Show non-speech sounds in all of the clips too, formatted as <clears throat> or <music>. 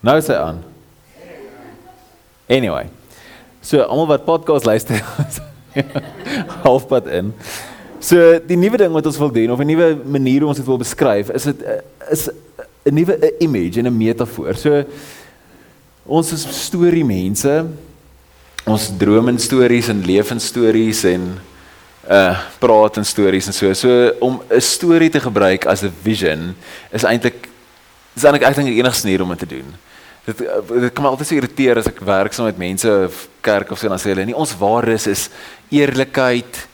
Nou is hy aan. Anyway. So almal wat podcast luister <laughs> halfpad in. So die nuwe ding wat ons wil doen of 'n nuwe manier hoe ons dit wil beskryf, is dit is 'n nuwe image en 'n metafoor. So ons is storie mense. Ons droom en stories en lewensstories en uh praat en stories en so. So om 'n storie te gebruik as 'n vision is eintlik is eintlik ek dink die enigste manier om dit te doen. Dit eh, dit kan my altyd so irriteer as ek werk saam met mense of kerk of so dan sê hulle nie ons waardes is eerlikheid.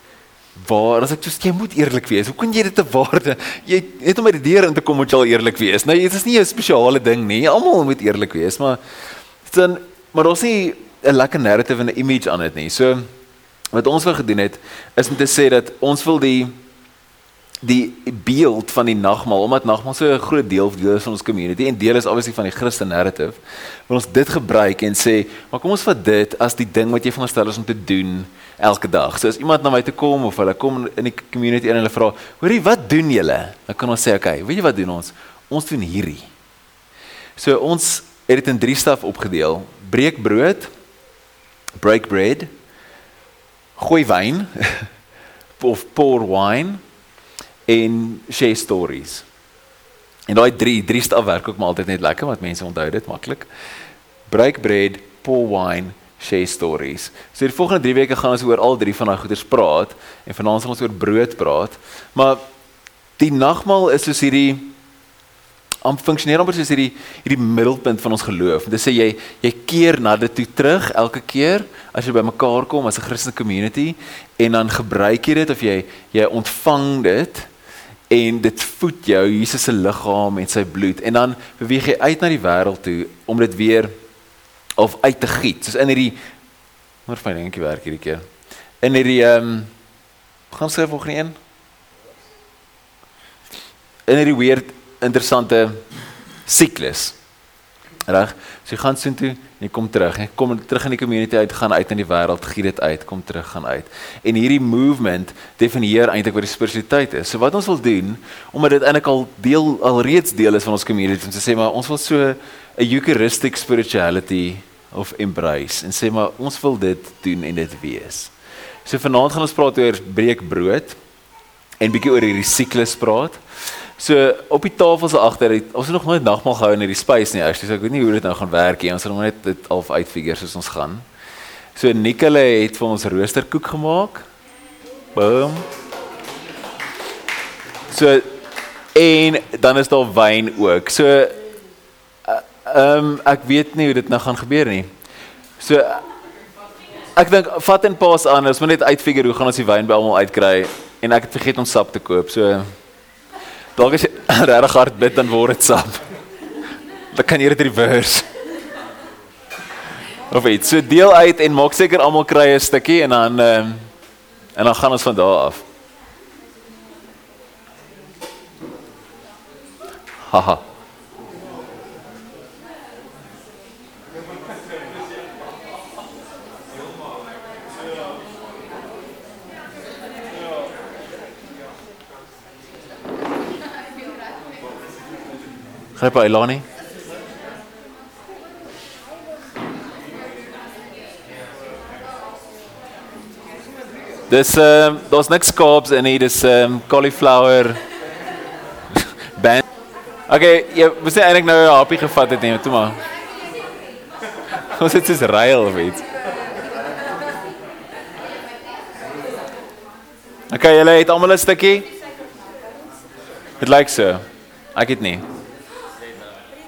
Waar as ek sê jy moet eerlik wees. Hoe kan jy dit 'n waarde? Jy het om by die deur in te kom moet jy al eerlik wees. Nou dit is nie 'n spesiale ding nie. Almal moet eerlik wees, maar dan maar ons sê 'n lekker narrative en 'n image aan dit nie. So wat ons wil gedoen het is om te sê dat ons wil die die beeld van die nagmaal omdat nagmaal so 'n groot deel deel is van ons community en deel is obviously van die Christen narrative wil ons dit gebruik en sê maar kom ons vat dit as die ding wat jy veronderstel is om te doen elke dag. So as iemand na my toe kom of hulle kom in die community en hulle vra, "Hoorie, wat doen julle?" Dan kan ons sê, "Oké, okay, weet jy wat doen ons? Ons doen hierdie." So ons het dit in drie staf opgedeel: breek brood, break bread, gooi wyn <laughs> of pour wine en share stories. En daai drie drie staf werk ook maar altyd net lekker want mense onthou dit maklik. Break bread, pour wine, share stories. So die volgende 3 weke gaan ons oor al drie van daai goeders praat en vanaand sal ons oor brood praat. Maar die nagmaal is soos hierdie om funksioneer amper soos hierdie hierdie middelpunt van ons geloof. Dit sê jy jy keer na dit toe terug elke keer as jy bymekaar kom as 'n Christelike community en dan gebruik jy dit of jy jy ontvang dit en dit voed jou Jesus se liggaam en sy bloed. En dan beweeg jy uit na die wêreld toe om dit weer of uit te giet. Soos in hierdie maar fyn dingetjie werk hierdie keer. In hierdie ehm um, gaan skryf volgende een? In hierdie weird interessante siklus. Reg? So jy gaan soontoe en jy kom terug. Jy kom terug in die community uit, gaan uit in die wêreld, gee dit uit, kom terug, gaan uit. En hierdie movement definieer eintlik wat die spiritualiteit is. So wat ons wil doen, omdat dit eintlik al deel al reeds deel is van ons community, om te sê maar ons wil so 'n eucharistic spirituality of embrace en sê maar ons wil dit doen en dit wees. So vanaand gaan ons praat oor breek brood en bietjie oor hierdie siklus praat. So op die tafel se agter het ons nog nooit nagmaal gehou in hierdie space nie. Actually, so ek weet nie hoe dit nou gaan werk nie. Ons gaan net dit half uitfigure soos ons gaan. So Nikole het vir ons roosterkoek gemaak. Boom. So en dan is daar wyn ook. So eh, ehm um, ek weet nie hoe dit nou gaan gebeur nie. So ek dink vat en pas aan. Ons moet net uitfigure hoe gaan ons die wyn by almal uitkry en ek het vergeet om sap te koop. So Dalk as jy <laughs> regtig hard bid dan word dit sap. Dan kan jy dit reverse. Of iets. So deel uit en maak seker almal kry 'n stukkie en dan ehm um, en dan gaan ons van daar af. Haha. Gryp by Elani. Dis ehm um, daar's niks Kaaps in hier, ehm um, cauliflower <laughs> band. Okay, jy moet sê eintlik nou 'n hapie gevat het net toe maar. <laughs> Ons het dis rail of iets. Okay, julle het almal 'n stukkie. Dit lyk so. Ek het nie.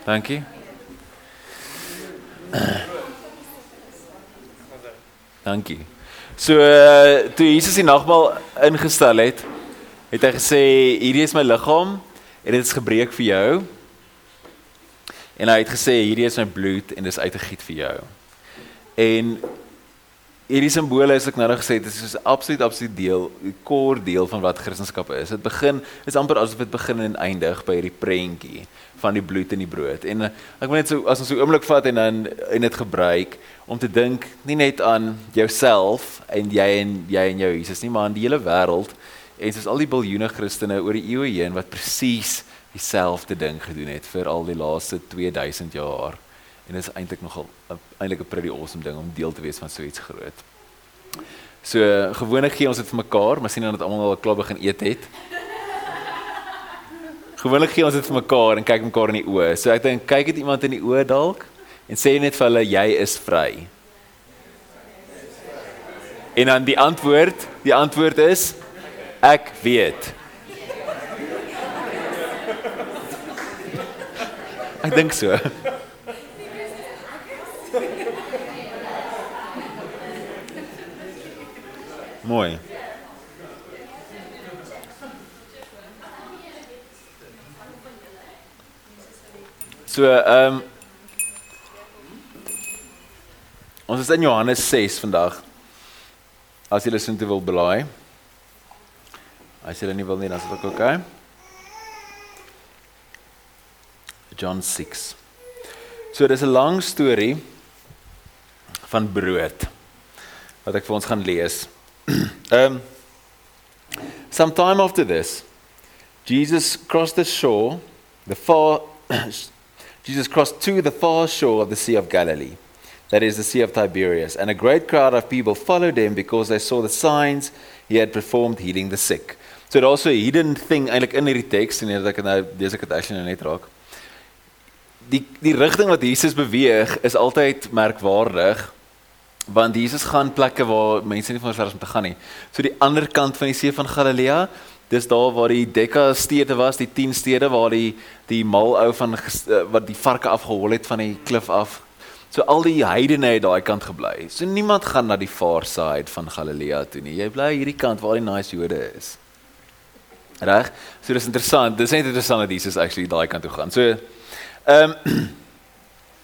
Dankie. Dankie. So uh, toe Jesus die nagmaal ingestel het, het hy gesê hierdie is my liggaam en dit is gebreek vir jou. En hy het gesê hierdie is my bloed en dit is uitgegiet vir jou. En hierdie simbole is ek nou nog gesê dit is 'n absoluut absoluut deel, 'n core deel van wat Christendom is. Dit begin is amper asof dit begin en eindig by hierdie prentjie van die bloed en die brood. En eh, ek wil net so as ons so 'n oomblik vat en dan en dit gebruik om te dink nie net aan jouself en jy en jy en jou Jesus nie, maar aan die hele wêreld en soos al die biljoene Christene oor die eeue heen wat presies dieselfde ding gedoen het vir al die laaste 2000 jaar En dit is eintlik nogal eintlik 'n pretty awesome ding om deel te wees van so iets groot. So gewoonlik gee ons dit vir mekaar, maar sien dan dat almal al klaar begin eet het. Gewoonlik gee ons dit vir mekaar en kyk mekaar in die oë. So ek dink kyk dit iemand in die oë dalk en sê net vir hulle jy is vry. En dan die antwoord, die antwoord is ek weet. Ek dink so. Mooi. So, ehm um, Ons is in Johannes 6 vandag. As lus om te wil blaai. As jy nie wil nie, dan is dit ook oké. Okay. John 6. So dis 'n lang storie van brood wat ek vir ons gaan lees. <clears throat> um sometime after this Jesus crossed the shore, the far <clears throat> Jesus crossed to the far shore of the Sea of Galilee. That is the Sea of Tiberias, and a great crowd of people followed him because they saw the signs he had performed healing the sick. So daar's so 'n hidden thing eintlik in hierdie teks en ek nou dis ek dit actually net raak. Die die rigting wat Jesus beweeg is altyd merkwaardig want Jesus gaan plekke waar mense nie van vers om te gaan nie. So die ander kant van die see van Galilea, dis daar waar die Dekka stede was, die 10 stede waar die die mal ou van eh, wat die varke afgehol het van die klif af. So al die heidene het daai kant gebly. So niemand gaan na die far side van Galilea toe nie. Jy bly hierdie kant waar die nice Jode is. Reg? So dis interessant. Dis net interessant dat Jesus actually daai kant toe gaan. So ehm um, <clears throat>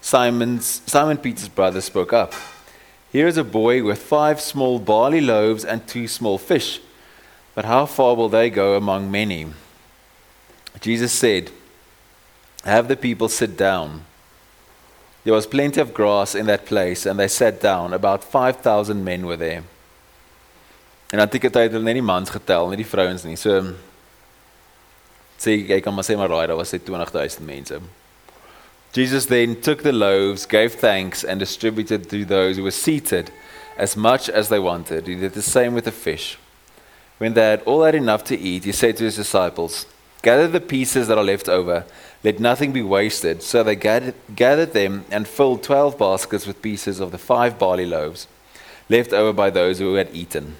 Simon's, Simon Peter's brother spoke up. Here is a boy with five small barley loaves and two small fish. But how far will they go among many? Jesus said, Have the people sit down. There was plenty of grass in that place, and they sat down. About 5,000 men were there. En antieke tyd het hulle net die mans getel, nie die vrouens nie. So sê jy kan maar sê maar raai, daar was net 20000 mense. Jesus then took the loaves, gave thanks, and distributed to those who were seated as much as they wanted. He did the same with the fish. When they had all had enough to eat, he said to his disciples, Gather the pieces that are left over, let nothing be wasted. So they gathered, them and filled twelve baskets with pieces of the five barley loaves left over by those who had eaten.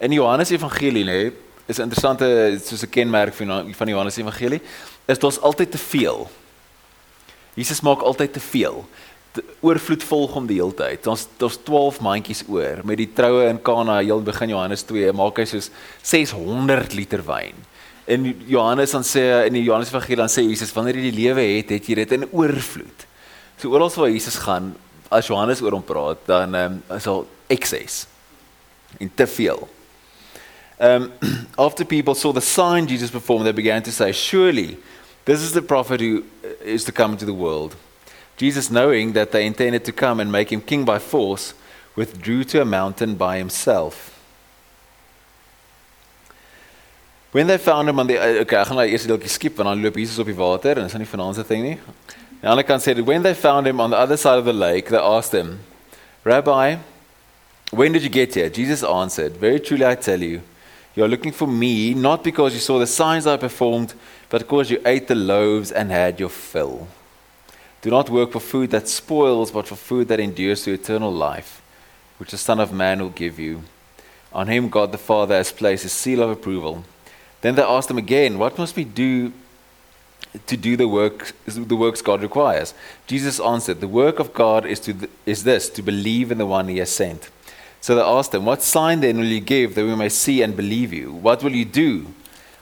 In Johannes Evangelie nê, is 'n interessante soos 'n kenmerk van van Johannes Evangelie, is dit altyd te veel. Jesus maak altyd te veel. De oorvloed volg hom die hele tyd. Ons daar's 12 mandjies oor met die troue in Kana heel begin Johannes 2 maak hy soos 600 liter wyn. En Johannes dan sê in die Johannes Evangelie dan sê Jesus wanneer jy die lewe het, het jy dit in oorvloed. So oral waar Jesus gaan, as Johannes oor hom praat, dan um, is al excess en te veel. Um <clears throat> after people saw the sign Jesus performed, they began to say, surely This is the prophet who is to come into the world. Jesus, knowing that they intended to come and make him king by force, withdrew to a mountain by himself. When they found him on the uh, okay, ek gaan nou skip want dan loop Jesus op die water en is nie vanaand se ding nie. The other kan sê when they found him on the other side of the lake, they asked him, "Rabbi, when did you get here?" Jesus answered, "Very truly I tell you, you are looking for me not because you saw the signs I performed, but because you ate the loaves and had your fill. Do not work for food that spoils, but for food that endures to eternal life, which the Son of Man will give you. On him God the Father has placed his seal of approval. Then they asked him again, What must we do to do the work the works God requires? Jesus answered, The work of God is to is this, to believe in the one he has sent. So they asked him, What sign then will you give that we may see and believe you? What will you do?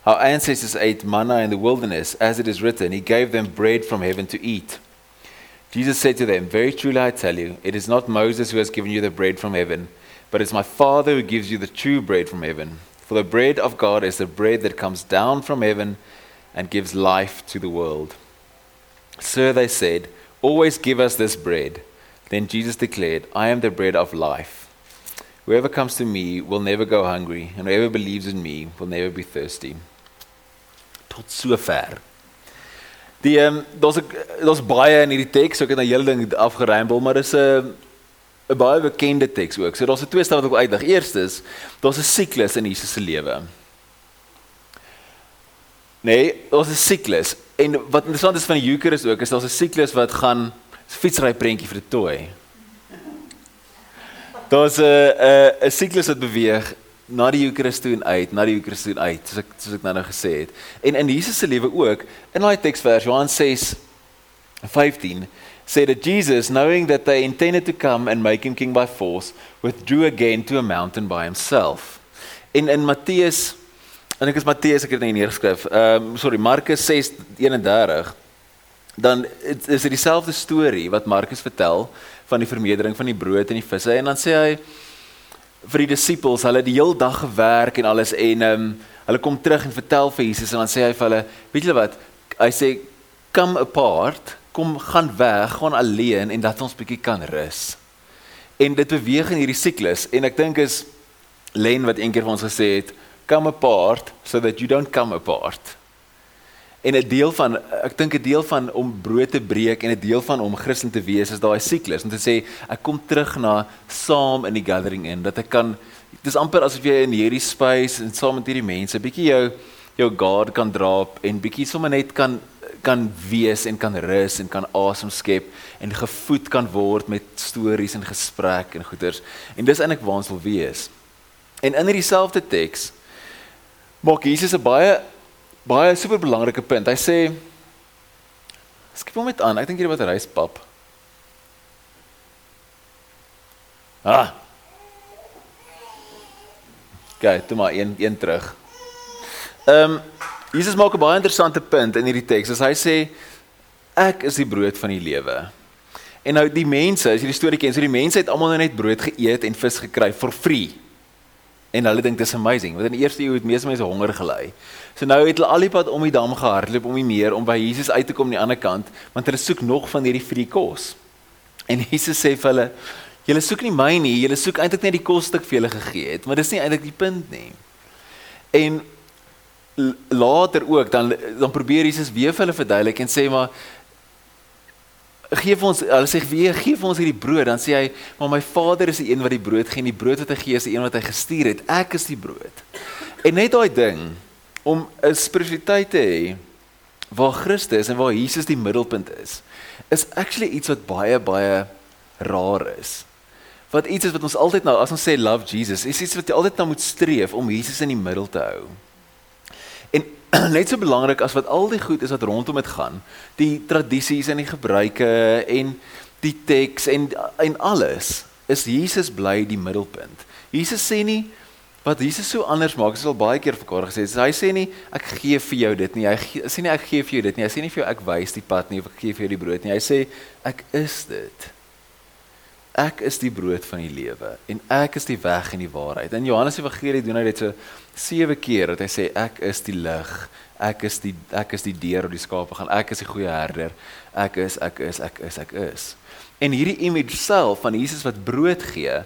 Our ancestors ate manna in the wilderness, as it is written, He gave them bread from heaven to eat. Jesus said to them, Very truly I tell you, it is not Moses who has given you the bread from heaven, but it's my Father who gives you the true bread from heaven. For the bread of God is the bread that comes down from heaven and gives life to the world. Sir, they said, Always give us this bread. Then Jesus declared, I am the bread of life. Whoever comes to me will never go hungry, and whoever believes in me will never be thirsty. Tot sover. Die ehm um, daar's 'n daar's baie in hierdie teks, ek het 'n hele ding afgerambel, maar dis 'n 'n baie bekende teks ook. So daar's 'n twee stelle wat ek wil uitlig. Eerstens, daar's 'n siklus in Jesus se lewe. Nee, daar's 'n siklus. En wat interessant is van die Eucharist ook, is daar's 'n siklus wat gaan fietsry prentjie vir die toy. Daar's 'n 'n 'n siklus wat beweeg na die Eucharist toe en uit, na die Eucharist toe en uit, soos ek soos ek nou nou gesê het. En in Jesus se lewe ook, in daai teksvers Johannes 6 15 said that Jesus, knowing that they intended to come and make him king by force, withdrew again to a mountain by himself. In in Matteus en ek is Matteus ek het dit neergeskryf. Ehm um, sorry, Markus 6:31 dan is dit dieselfde storie wat Markus vertel van die vermeerdering van die brood en die visse en dan sê hy vir die disippels, hulle het die heel dag gewerk en alles en ehm um, hulle kom terug en vertel vir Jesus en dan sê hy vir hulle, weet julle wat? Hy sê come apart, kom gaan weg, gaan alleen en dat ons bietjie kan rus. En dit beweeg in hierdie siklus en ek dink is Len wat eendag vir ons gesê het, come apart so that you don't come apart. En 'n deel van ek dink 'n deel van om brood te breek en 'n deel van om Christen te wees is daai siklus om te sê ek kom terug na saam in die gathering in dat ek kan dis amper asof jy in hierdie space en saam met hierdie mense bietjie jou jou guard kan drop en bietjie sommer net kan kan wees en kan rus en kan asem skep en gevoed kan word met stories en gesprek en goeters. En dis eintlik waar ons wil wees. En in hierdie selfde teks maak Jesus 'n baie baie super belangrike punt. Hy sê skep hom met aan. Ek dink hierdie wat reis pap. Ah. Gaan, toe maar een een terug. Ehm um, Jesus maak 'n baie interessante punt in hierdie teks. As hy sê ek is die brood van die lewe. En nou die mense, as jy die storie ken, so die mense het almal nou net brood geëet en vis gekry for free. En hulle dink dis amazing, want in die eerste eeu het meeste mense honger gely. So nou het hulle al die pad om die dam gehardloop om die meer om by Jesus uit te kom aan die ander kant, want hulle soek nog van hierdie free kos. En <laughs> Jesus sê vir hulle, julle soek nie my nie, julle soek eintlik net die kos wat ek vir julle gegee het, maar dis nie eintlik die punt nie. En later ook dan dan probeer Jesus weer vir hulle verduidelik en sê maar gee vir ons hulle sê wie gee vir ons hierdie brood. Dan sê hy maar my Vader is die een wat die brood gee en die brood wat hy gee is die een wat hy gestuur het. Ek is die brood. En net daai ding om 'n spiritualiteit te hê waar Christus en waar Jesus die middelpunt is is actually iets wat baie baie rar is. Wat iets is wat ons altyd nou as ons sê love Jesus is iets wat jy altyd nou moet streef om Jesus in die middel te hou <clears throat> net so belangrik as wat al die goed is wat rondom dit gaan, die tradisies en die gebruike en die teks en en alles, is Jesus bly die middelpunt. Jesus sê nie wat Jesus so anders maak, is al baie keer vir mekaar gesê. Hy sê nie ek gee vir jou dit nie. Hy sê nie ek gee vir jou dit nie. Hy sê nie vir jou ek wys die pad nie of ek gee vir jou die brood nie. Hy sê ek is dit. Ek is die brood van die lewe en ek is die weg en die waarheid. In Johannes Evangelie doen hy dit so sewe keer dat hy sê ek is die lig. Ek is die ek is die deur op die skape gaan. Ek is die goeie herder. Ek is ek is ek is ek is. En hierdie image self van Jesus wat brood gee,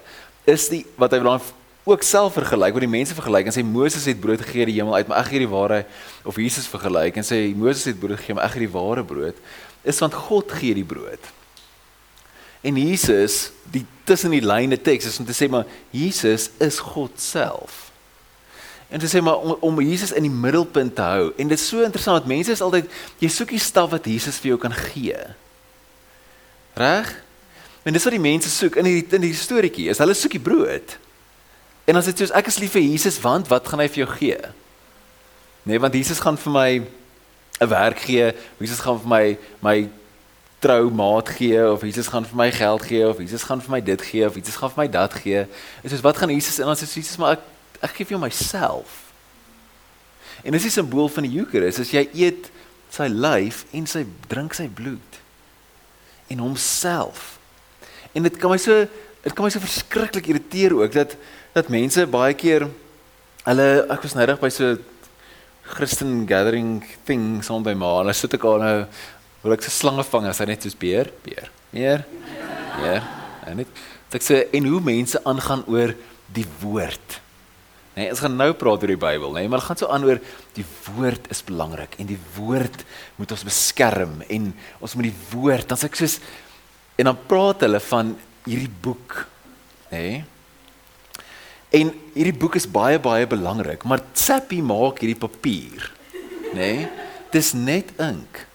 is die wat hy dan ook self vergelyk met die mense vergelyk en sê Moses het brood gegee uit die hemel uit, maar ek gee die ware of Jesus vergelyk en sê Moses het brood gegee, maar ek gee die ware brood. Is want God gee die brood. En Jesus, die tussen die lyne teks is om te sê maar Jesus is God self. En te sê maar om, om Jesus in die middelpunt te hou. En dit is so interessant dat mense is altyd jy soek die staf wat Jesus vir jou kan gee. Reg? En dis wat die mense soek in hierdie in die storieetjie. Is hulle soek die brood. En as dit soos ek is lief vir Jesus want wat gaan hy vir jou gee? Nee, want Jesus gaan vir my 'n werk gee. Jesus gaan vir my my trou maat gee of Jesus gaan vir my geld gee of Jesus gaan vir my dit gee of Jesus gaan vir my dat gee. Is wat gaan Jesus en dan sê Jesus maar ek ek gee vir jou myself. En dis die simbool van die Eucharist, as jy eet sy lyf en sy drink sy bloed. en homself. En dit kan my so dit kan my so verskriklik irriteer ook dat dat mense baie keer hulle ek was nou reg by so Christian gathering thing son by maar hulle sit ek al nou wil ek se slange vang as hy net soos beer beer meer ja en net ek sê en hoe mense aangaan oor die woord Nee, ons gaan nou praat oor die Bybel, nê, nee, maar gaan so aan oor die woord is belangrik en die woord moet ons beskerm en ons moet die woord, dan sê ek soos en dan praat hulle van hierdie boek, nê? Nee. En hierdie boek is baie baie belangrik, maar Sappi maak hierdie papier, nê? Nee. Dis net ink.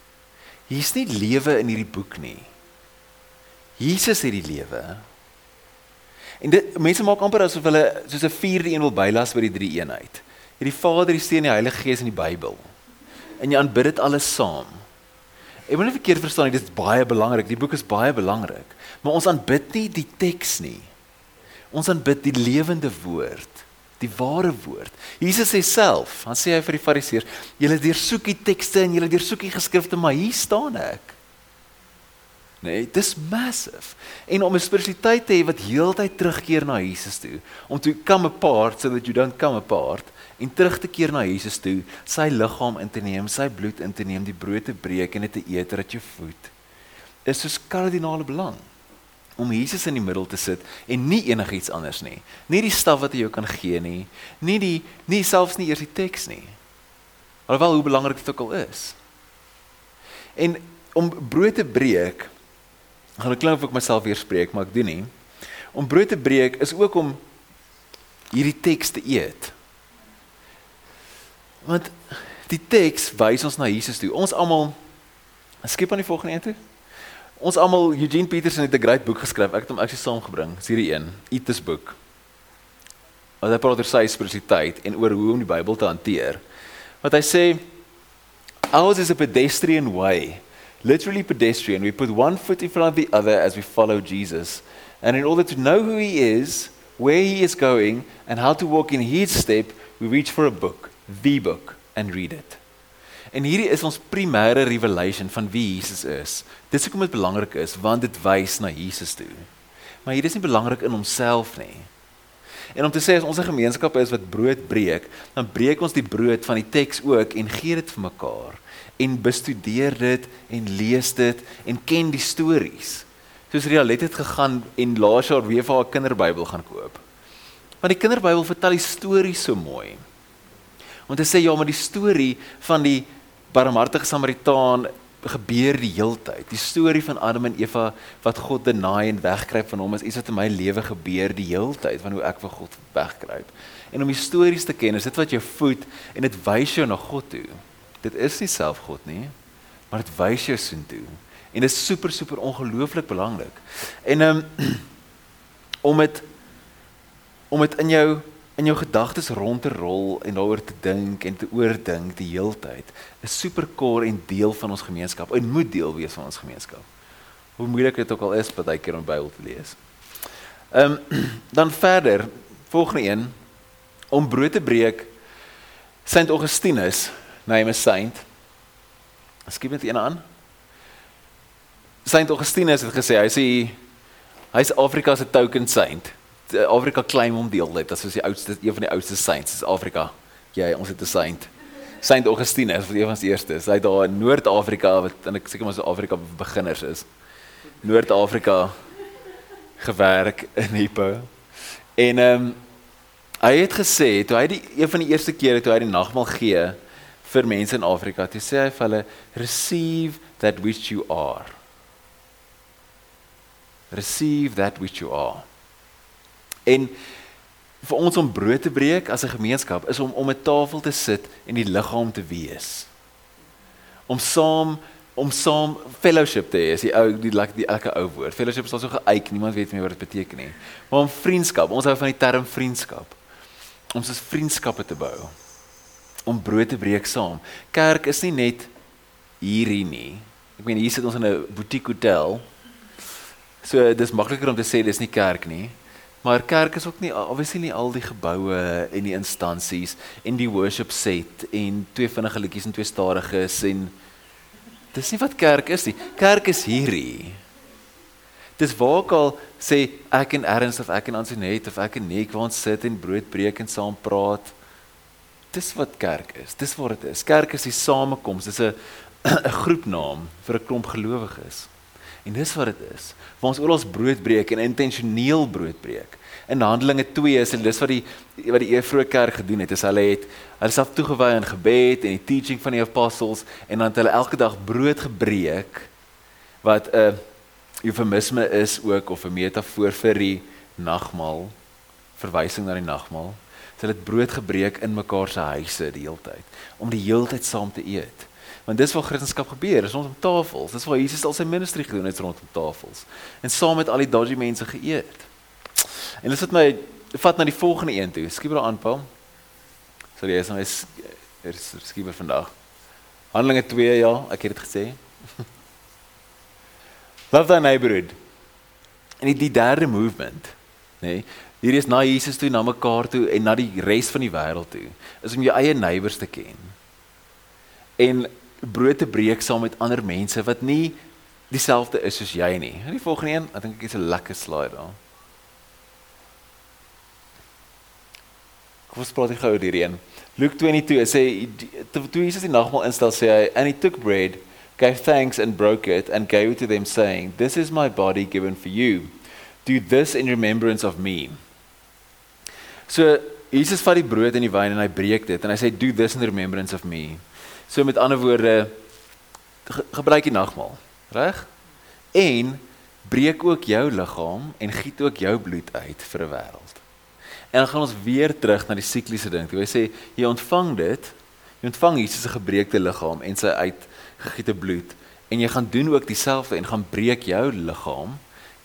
Hier's nie lewe in hierdie boek nie. Jesus het die lewe. En dit mense maak amper asof hulle soos 'n vierde een wil bylas by die drie eenheid. Hierdie Vader, die Seun en die Heilige Gees in die Bybel. En jy aanbid dit alles saam. Ek moet nie verkeerd verstaan nie, dit is baie belangrik. Die boek is baie belangrik, maar ons aanbid nie die teks nie. Ons aanbid die lewende woord, die ware woord. Jesus sê self, dan sê hy vir die Fariseërs, julle deursoek die tekste en julle deursoek die geskrifte, maar hier staan ek. Nee, dis massive. En om 'n spiritualiteit te hê wat heeltyd terugkeer na Jesus toe, om to come apart so that you don't come apart en terug te keer na Jesus toe, sy liggaam in te neem, sy bloed in te neem, die brood te breek en dit te eet dat jy voed. Is so kardinale belang om Jesus in die middel te sit en nie enigiets anders nie. Nie die staf wat hy jou kan gee nie, nie die nie selfs nie eers die teks nie. Alhoewel hoe belangrik dit ook al is. En om brood te breek Ek gaan klink of ek myself weer spreek, maar ek doen nie. Om brood te breek is ook om hierdie teks te eet. Want die teks wys ons na Jesus toe. Ons almal skep aan die volgende een toe. Ons almal Eugene Peterson het 'n great boek geskryf. Ek het hom actually saamgebring. Dis hierdie een, Eat this book. Wat hy praat oor sy spiritualiteit en oor hoe om die Bybel te hanteer. Wat hy sê ours is a pedestrian way literally pedestrian. We put one foot in front of the other as we follow Jesus. And in order to know who he is, where he is going, and how to walk in his step, we reach for a book, the book, and read it. En hierdie is ons primêre revelation van wie Jesus is. Dis hoekom dit belangrik is want dit wys na Jesus toe. Maar hier is nie belangrik in homself nie. En om te sê as ons 'n gemeenskap is wat brood breek, dan breek ons die brood van die teks ook en gee dit vir mekaar en bestudeer dit en lees dit en ken die stories. Soos Rialet het gegaan en laas jaar weer vir haar kinderbybel gaan koop. Want die kinderbybel vertel die stories so mooi. Want hy sê ja, maar die storie van die barmhartige Samaritaan gebeur die heeltyd. Die storie van Adam en Eva wat God denaai en wegkruip van hom is iets wat in my lewe gebeur die heeltyd van hoe ek vir God wegkruip. En om die stories te ken, is dit wat jou voed en dit wys jou na God toe dit is nie self God nie, maar dit wys jou soontoe. En dit is super super ongelooflik belangrik. En um, <clears throat> om dit om dit in jou in jou gedagtes rond te rol en daaroor te dink en te oordink die heeltyd is super core en deel van ons gemeenskap en moet deel wees van ons gemeenskap. Hoe moeilik dit ook al is baie keer om Bybel te lees. Ehm um, <clears throat> dan verder, volgende een om brood te breek Saint Augustinus name is saint. Skep net een aan. Saint Augustinus het gesê hy sê hy's Afrika se token saint. Afrika claim hom deel dit as die oudste een van die oudste saints is Afrika. Jy ons het 'n saint. Saint Augustinus wat een van die eerstes. Hy daar in Noord-Afrika wat en ek seker maar so Afrika beginners is. Noord-Afrika gewerk in Hippo. En ehm um, hy het gesê toe hy die een van die eerste kere toe hy die nagmaal gee vir mense in Afrika. Toe sê hy vir hulle receive that which you are. Receive that which you are. En vir ons om brood te breek as 'n gemeenskap is om om 'n tafel te sit en die liggaam te wees. Om saam om saam fellowship te hê, is die ou die like die elke ou woord. Fellowship is al so geëik, niemand weet meer wat dit beteken nie. Maar om vriendskap, ons hou van die term vriendskap. Om soos vriendskappe te bou om brood te breek saam. Kerk is nie net hierdie nie. Ek meen hier sit ons in 'n boutique hotel. So dis makliker om te sê dis nie kerk nie. Maar kerk is ook nie obviously nie al die geboue en die instansies en die worship set en twee vinnige liedjies en twee stadiges en dis nie wat kerk is nie. Kerk is hierdie. Dis waar ek al sê ek en Ernst of ek en Antoinette of ek en Nick waar ons sit en brood breek en saam praat. Dis wat kerk is. Dis wat dit is. Kerk is die samekoms. Dis 'n <clears throat> 'n groepnaam vir 'n klomp gelowiges. En dis wat dit is. Waar ons oral ons brood breek en intentioneel brood breek. In Handelinge 2 is dit dis wat die wat die vroeë kerk gedoen het. Is hulle het hulle self toegewy aan gebed en die teaching van die apostels en dan het hulle elke dag brood gebreek wat 'n uh, eufemisme is ook of 'n metafoor vir die nagmaal, verwysing na die nagmaal. Hulle het brood gebreek in mekaar se huise die hele tyd om die hele tyd saam te eet. Want dis waar Christendom gebeur, is rondom tafels. Dis waar Jesus al sy ministry gedoen het rondom tafels en saam met al die dodgy mense geëet. En dit het my vat na die volgende een toe. Skieber aan Paul. Sorry, is nou is er is skieber vandag. Handelinge 2 ja, ek het dit gesê. <laughs> Love thy neighborhood. En die derde movement, nê? Nee, hier is na Jesus toe, na mekaar toe en na die res van die wêreld toe. Is om jou eie neighbors te ken. En brood te breek saam met ander mense wat nie dieselfde is soos jy nie. En die volgende een, ek dink ek het 'n lekker slide daar. Kom ons praat gou oor hierdie een. Luke 22 sê toe Jesus die nagmaal instel sê hy and he took bread gave thanks and broke it and gave it to them saying this is my body given for you do this in remembrance of me so Jesus vat die brood en die wyn en hy breek dit en hy sê do this in remembrance of me so met ander woorde ge gebruik die nagmaal reg? En breek ook jou liggaam en giet ook jou bloed uit vir 'n wêreld. En dan gaan ons weer terug na die sikliese ding. Toe hy sê jy ontvang dit. Jy ontvang Jesus se gebreekte liggaam en sy uit gegiete bloed. En jy gaan doen ook dieselfde en gaan breek jou liggaam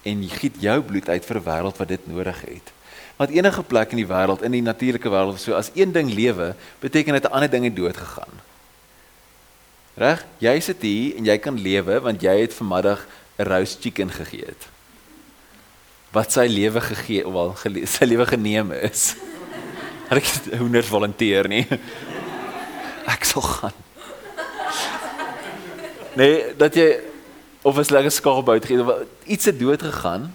en jy giet jou bloed uit vir 'n wêreld wat dit nodig het. Want enige plek in die wêreld, in die natuurlike wêreld, so as een ding lewe, beteken dit 'n ander ding het dood gegaan. Reg? Jy sit hier en jy kan lewe want jy het vanmiddag 'n roast chicken geëet. Wat sy lewe gegee of al sy lewe geneem is. <laughs> Ek het honderd volunteer nie. <laughs> Ek sal gaan nee, dat jy of 'n lekker skaapbout gee of iets het dood gegaan.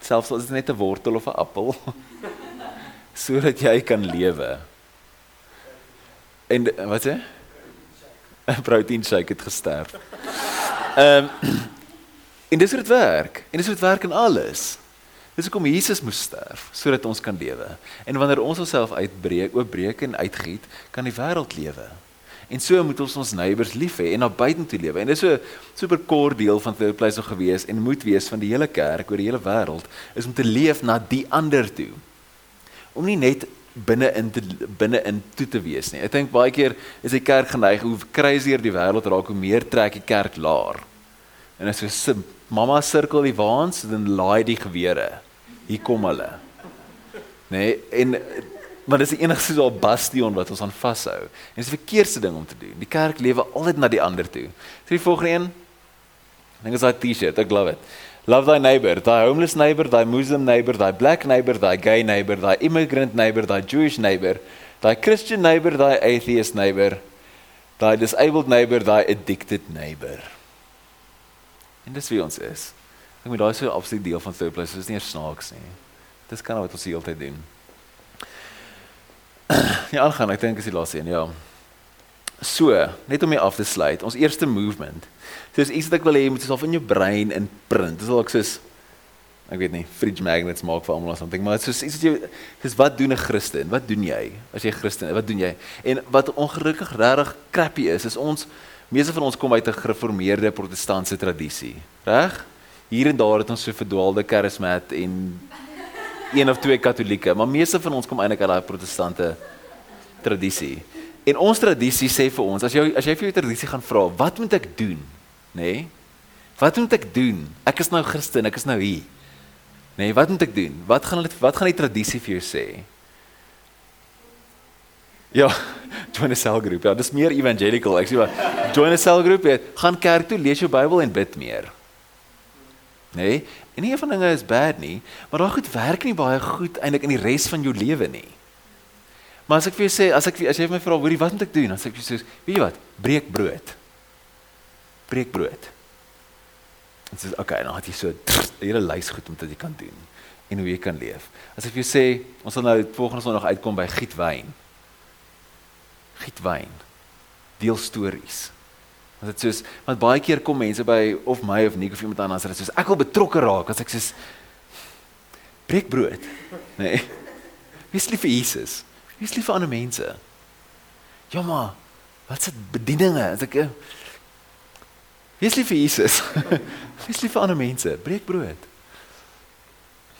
Selfs al is dit net 'n wortel of 'n appel. <laughs> sodat jy kan lewe. En wat sê? 'n Protein shake het gesterf. Ehm um, en dis hoe dit werk. En dis hoe dit werk in alles. Dis hoekom Jesus moes sterf sodat ons kan lewe. En wanneer ons onsself uitbreek, oopbreek en uitgiet, kan die wêreld lewe. En so moet ons ons neighbors lief hê en na buitentoe lewe. En dis so super kort deel van the place of gewees en moet wees van die hele kerk oor die hele wêreld is om te leef na die ander toe. Om nie net binne in binne in toe te wees nie. Ek dink baie keer is die kerk geneig hoe crazier die wêreld raak hoe meer trek die kerk laer. En as so mamma sirkel die waans dan laai die gewere. Hier kom hulle. Nee, en Maar dis die enigste so 'n bastion wat ons aan vashou. En dis die verkeerde ding om te doen. Die kerk lewe altyd na die ander toe. Sien die volgende een? Dink as daai T-shirt, I love it. Love thy neighbor, thy homeless neighbor, thy Muslim neighbor, thy black neighbor, thy gay neighbor, thy immigrant neighbor, thy Jewish neighbor, thy Christian neighbor, thy atheist neighbor, thy disabled neighbor, thy addicted neighbor. En dis wie ons is. Ek moet daai so absoluut deel van sy plek, dis nie snaaks nie. Dis kan wat ons die hele tyd doen. Ja, aangaan, ek dink is die laaste een, ja. So, net om mee af te sluit, ons eerste movement. So is iets wat ek wil hê moet self in jou brein in print. Dis al ek soos ek weet nie, fridge magnets maak vir almal of something, maar soos iets wat jy dis wat doen 'n Christen? Wat doen jy as jy 'n Christen is? Wat doen jy? En wat ongelukkig regtig crappy is, is ons meeste van ons kom uit 'n gereformeerde protestantse tradisie, reg? Hier en daar het ons so verdwaalde charismat en een of twee katolieke, maar meeste van ons kom eintlik uit daai protestante tradisie. En ons tradisie sê vir ons, as jy as jy vir jou tradisie gaan vra, wat moet ek doen? Nê? Nee? Wat moet ek doen? Ek is nou Christen, ek is nou hier. Nê, nee, wat moet ek doen? Wat gaan hulle wat gaan die tradisie vir jou sê? Ja, <laughs> join 'n selgroep. Ja, dis meer evangelical. Ek sê maar join 'n selgroep, gaan kerk toe, lees jou Bybel en bid meer. Nê? Nee? En nie een van dinge is bad nie, maar daai goed werk nie baie goed eintlik in die res van jou lewe nie. Maar as ek vir jou sê, as ek as jy my vra, hoorie, wat moet ek doen? Dan sê ek vir jou, weet jy wat? Breek brood. Breek brood. En sê okay, dan het jy so 'n hele lys goed om dit jy kan doen en hoe jy kan leef. As ek vir jou sê, ons sal nou volgende Sondag uitkom by giet wyn. Giet wyn. Deel stories. Want dit soos want baie keer kom mense by of my of Nick of iemand anders en dit soos ek wil betrokke raak as ek sê breek brood. Nee. Wees lief vir Jesus. Wees lief vir ander mense. Ja maar, wat se bedieninge? As ek Wees lief vir Jesus. <laughs> Wees lief vir ander mense. Breek brood.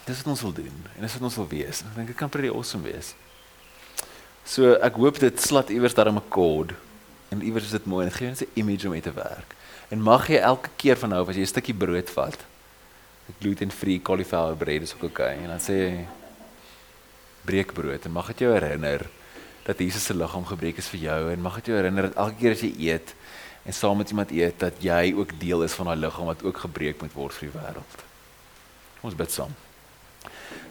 Dis wat ons wil doen en dis wat ons wil wees. Ek dink dit kan pretty awesome wees. So ek hoop dit slat iewers daar 'n kod en iewers is dit mooi en dit gee net 'n image om mee te werk. En mag jy elke keer van nou as jy 'n stukkie brood vat. Ek gluten free cauliflower bread is ook okay en dan sê jy breek brood en mag dit jou herinner dat Jesus se liggaam gebreek is vir jou en mag dit jou herinner dat elke keer as jy eet en saam met iemand eet dat jy ook deel is van daai liggaam wat ook gebreek moet word vir die wêreld. Ons bid saam.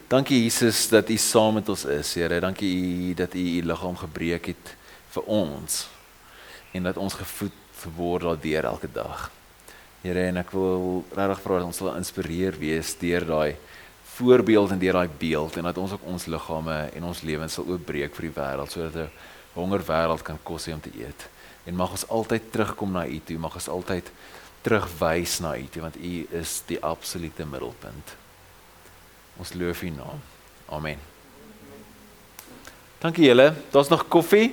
Dankie Jesus dat U saam met ons is, Here. Dankie U dat U U liggaam gebreek het vir ons en dat ons gevoed word daardeur elke dag. Here, en ek wil regtig vra dat ons sal geïnspireer wees deur daai voorbeeld en deur daai beeld en dat ons ook ons liggame en ons lewens sal oopbreek vir die wêreld sodat 'n honger wêreld kan kos hê om te eet. En mag ons altyd terugkom na U toe, mag ons altyd terugwys na U toe want U is die absolute middelpunt. Ons loof U naam. Amen. Dankie julle. Daar's nog koffie.